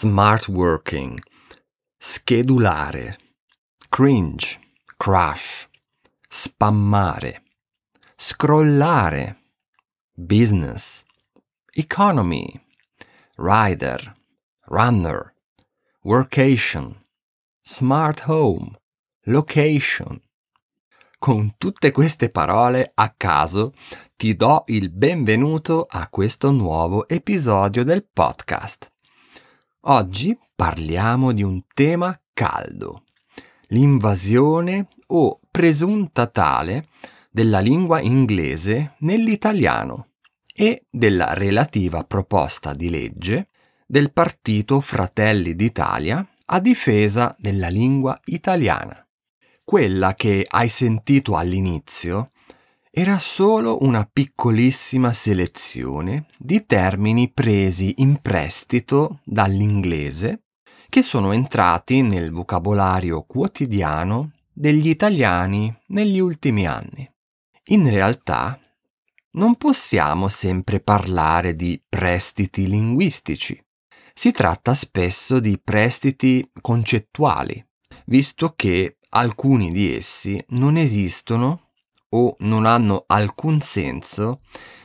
smart working, schedulare, cringe, crash, spammare, scrollare, business, economy, rider, runner, workation, smart home, location. Con tutte queste parole a caso ti do il benvenuto a questo nuovo episodio del podcast. Oggi parliamo di un tema caldo, l'invasione o presunta tale della lingua inglese nell'italiano e della relativa proposta di legge del partito Fratelli d'Italia a difesa della lingua italiana. Quella che hai sentito all'inizio era solo una piccolissima selezione di termini presi in prestito dall'inglese che sono entrati nel vocabolario quotidiano degli italiani negli ultimi anni. In realtà non possiamo sempre parlare di prestiti linguistici. Si tratta spesso di prestiti concettuali, visto che alcuni di essi non esistono o non hanno alcun senso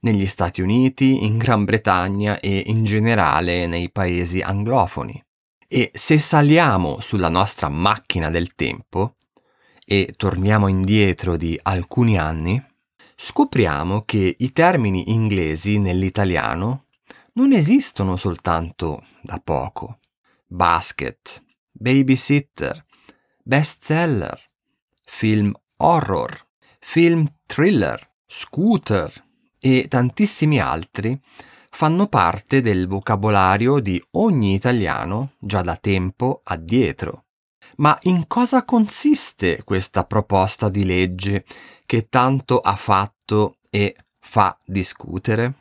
negli Stati Uniti, in Gran Bretagna e in generale nei paesi anglofoni. E se saliamo sulla nostra macchina del tempo e torniamo indietro di alcuni anni, scopriamo che i termini inglesi nell'italiano non esistono soltanto da poco. Basket, babysitter, bestseller, film horror, film thriller, scooter e tantissimi altri fanno parte del vocabolario di ogni italiano già da tempo addietro. Ma in cosa consiste questa proposta di legge che tanto ha fatto e fa discutere?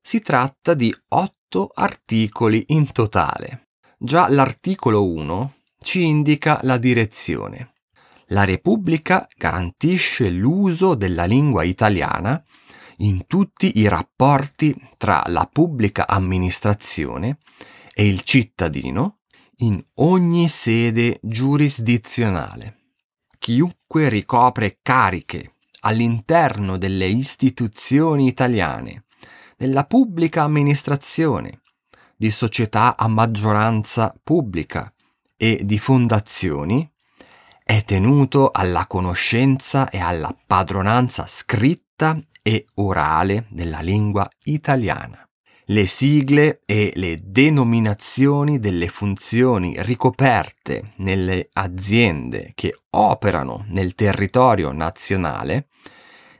Si tratta di otto articoli in totale. Già l'articolo 1 ci indica la direzione. La Repubblica garantisce l'uso della lingua italiana in tutti i rapporti tra la pubblica amministrazione e il cittadino in ogni sede giurisdizionale. Chiunque ricopre cariche all'interno delle istituzioni italiane, della pubblica amministrazione, di società a maggioranza pubblica e di fondazioni, è tenuto alla conoscenza e alla padronanza scritta e orale della lingua italiana. Le sigle e le denominazioni delle funzioni ricoperte nelle aziende che operano nel territorio nazionale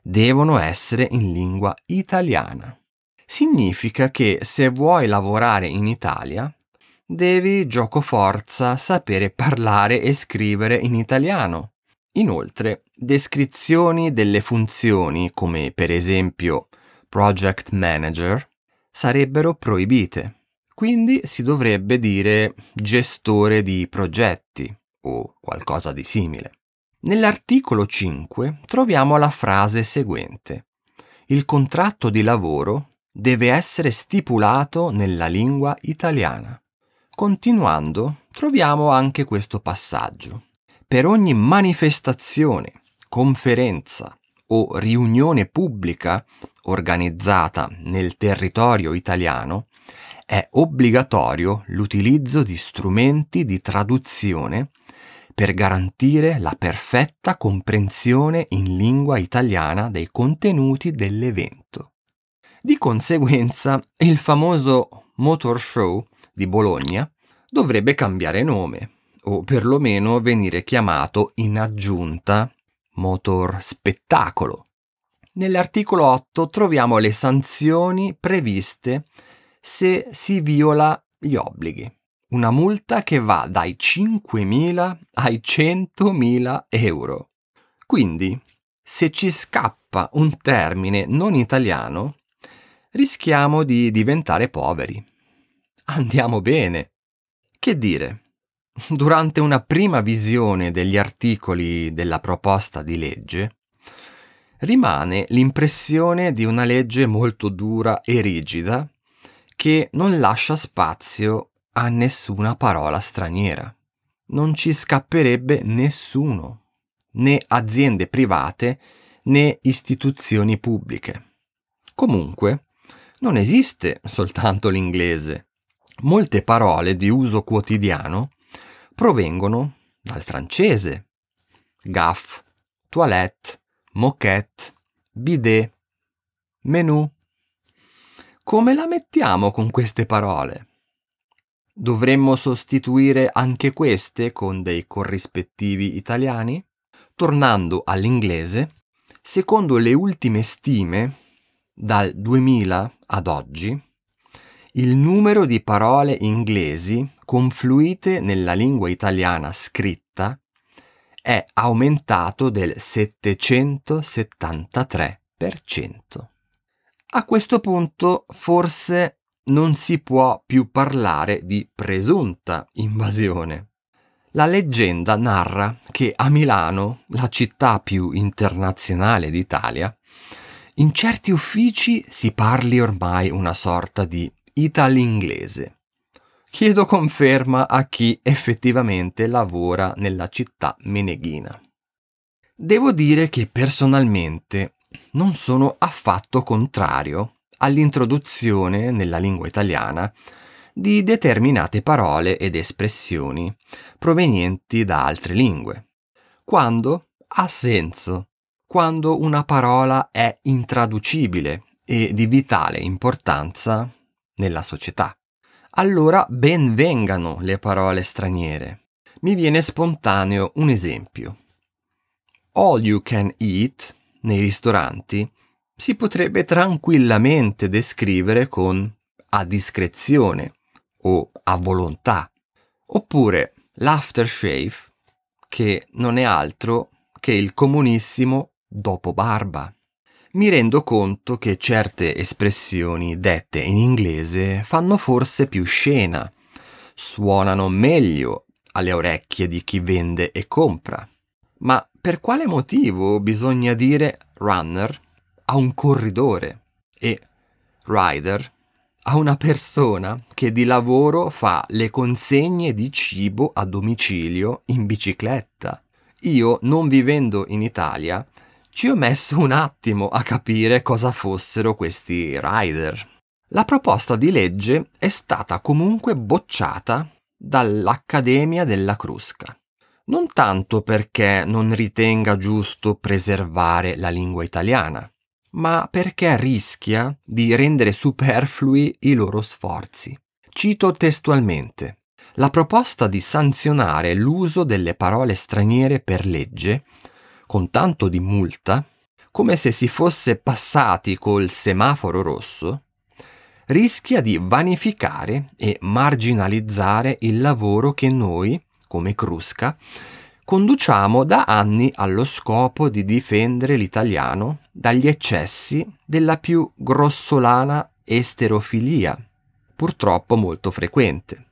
devono essere in lingua italiana. Significa che se vuoi lavorare in Italia devi gioco forza sapere parlare e scrivere in italiano. Inoltre, descrizioni delle funzioni come per esempio project manager sarebbero proibite. Quindi si dovrebbe dire gestore di progetti o qualcosa di simile. Nell'articolo 5 troviamo la frase seguente. Il contratto di lavoro deve essere stipulato nella lingua italiana. Continuando, troviamo anche questo passaggio. Per ogni manifestazione, conferenza o riunione pubblica organizzata nel territorio italiano, è obbligatorio l'utilizzo di strumenti di traduzione per garantire la perfetta comprensione in lingua italiana dei contenuti dell'evento. Di conseguenza, il famoso Motor Show di Bologna dovrebbe cambiare nome, o perlomeno venire chiamato in aggiunta Motor Spettacolo, Nell'articolo 8 troviamo le sanzioni previste se si viola gli obblighi. Una multa che va dai 5.000 ai 100.000 euro. Quindi, se ci scappa un termine non italiano, rischiamo di diventare poveri. Andiamo bene. Che dire? Durante una prima visione degli articoli della proposta di legge, rimane l'impressione di una legge molto dura e rigida che non lascia spazio a nessuna parola straniera. Non ci scapperebbe nessuno, né aziende private né istituzioni pubbliche. Comunque, non esiste soltanto l'inglese. Molte parole di uso quotidiano provengono dal francese. Gaff, toilette, moquette, bidet, menù. Come la mettiamo con queste parole? Dovremmo sostituire anche queste con dei corrispettivi italiani? Tornando all'inglese, secondo le ultime stime, dal 2000 ad oggi, il numero di parole inglesi confluite nella lingua italiana scritta è aumentato del 773%. A questo punto forse non si può più parlare di presunta invasione. La leggenda narra che a Milano, la città più internazionale d'Italia, in certi uffici si parli ormai una sorta di italo-inglese. Chiedo conferma a chi effettivamente lavora nella città meneghina. Devo dire che personalmente non sono affatto contrario all'introduzione nella lingua italiana di determinate parole ed espressioni provenienti da altre lingue, quando ha senso, quando una parola è intraducibile e di vitale importanza nella società. Allora ben vengano le parole straniere. Mi viene spontaneo un esempio. All you can eat nei ristoranti si potrebbe tranquillamente descrivere con a discrezione o a volontà, oppure l'aftershave, che non è altro che il comunissimo dopo barba. Mi rendo conto che certe espressioni dette in inglese fanno forse più scena, suonano meglio alle orecchie di chi vende e compra. Ma per quale motivo bisogna dire runner a un corridore e rider a una persona che di lavoro fa le consegne di cibo a domicilio in bicicletta? Io, non vivendo in Italia, ci ho messo un attimo a capire cosa fossero questi rider. La proposta di legge è stata comunque bocciata dall'Accademia della Crusca. Non tanto perché non ritenga giusto preservare la lingua italiana, ma perché rischia di rendere superflui i loro sforzi. Cito testualmente. La proposta di sanzionare l'uso delle parole straniere per legge con tanto di multa, come se si fosse passati col semaforo rosso, rischia di vanificare e marginalizzare il lavoro che noi, come Crusca, conduciamo da anni allo scopo di difendere l'italiano dagli eccessi della più grossolana esterofilia, purtroppo molto frequente.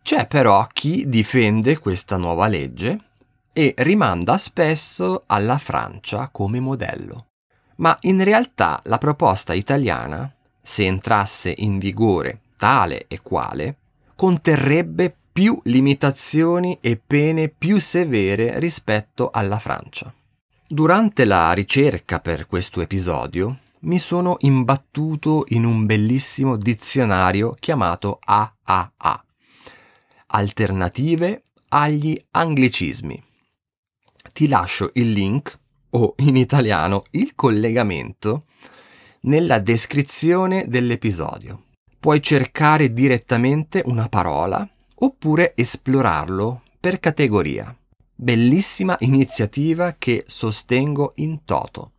C'è però chi difende questa nuova legge e rimanda spesso alla Francia come modello. Ma in realtà la proposta italiana, se entrasse in vigore tale e quale, conterrebbe più limitazioni e pene più severe rispetto alla Francia. Durante la ricerca per questo episodio mi sono imbattuto in un bellissimo dizionario chiamato AAA, Alternative agli anglicismi ti lascio il link o in italiano il collegamento nella descrizione dell'episodio. Puoi cercare direttamente una parola oppure esplorarlo per categoria. Bellissima iniziativa che sostengo in toto.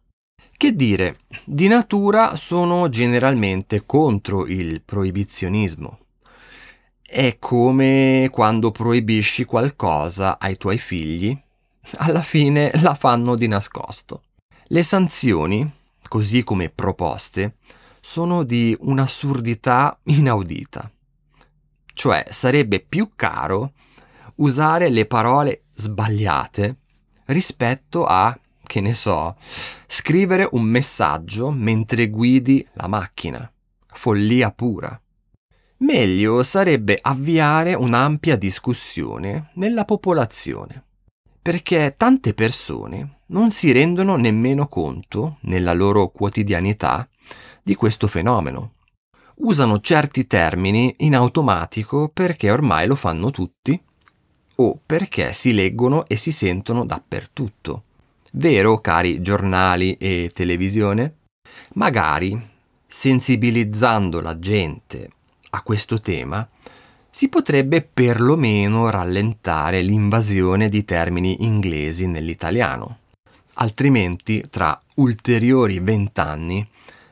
Che dire, di natura sono generalmente contro il proibizionismo. È come quando proibisci qualcosa ai tuoi figli alla fine la fanno di nascosto. Le sanzioni, così come proposte, sono di un'assurdità inaudita. Cioè sarebbe più caro usare le parole sbagliate rispetto a, che ne so, scrivere un messaggio mentre guidi la macchina. Follia pura. meglio sarebbe avviare un'ampia discussione nella popolazione, perché tante persone non si rendono nemmeno conto, nella loro quotidianità, di questo fenomeno. Usano certi termini in automatico perché ormai lo fanno tutti o perché si leggono e si sentono dappertutto. Vero, cari giornali e televisione? Magari, sensibilizzando la gente a questo tema, si potrebbe perlomeno rallentare l'invasione di termini inglesi nell'italiano. Altrimenti, tra ulteriori vent'anni,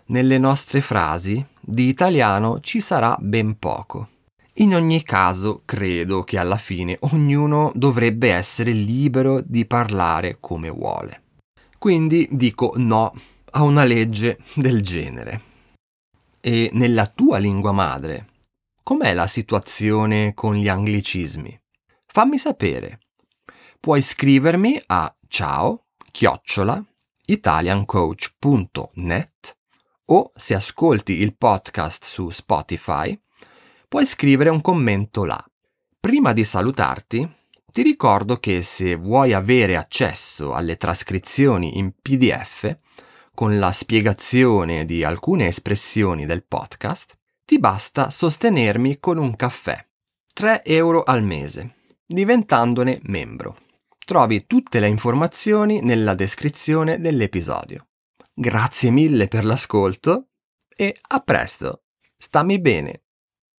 nelle nostre frasi di italiano ci sarà ben poco. In ogni caso, credo che alla fine ognuno dovrebbe essere libero di parlare come vuole. Quindi dico no a una legge del genere. E nella tua lingua madre, com'è la situazione con gli anglicismi? Fammi sapere. Puoi scrivermi a ciao chiocciola italiancoach.net o se ascolti il podcast su Spotify, puoi scrivere un commento là. Prima di salutarti, ti ricordo che se vuoi avere accesso alle trascrizioni in PDF con la spiegazione di alcune espressioni del podcast, ti basta sostenermi con un caffè. 3 euro al mese, diventandone membro. Trovi tutte le informazioni nella descrizione dell'episodio. Grazie mille per l'ascolto e a presto. Stammi bene.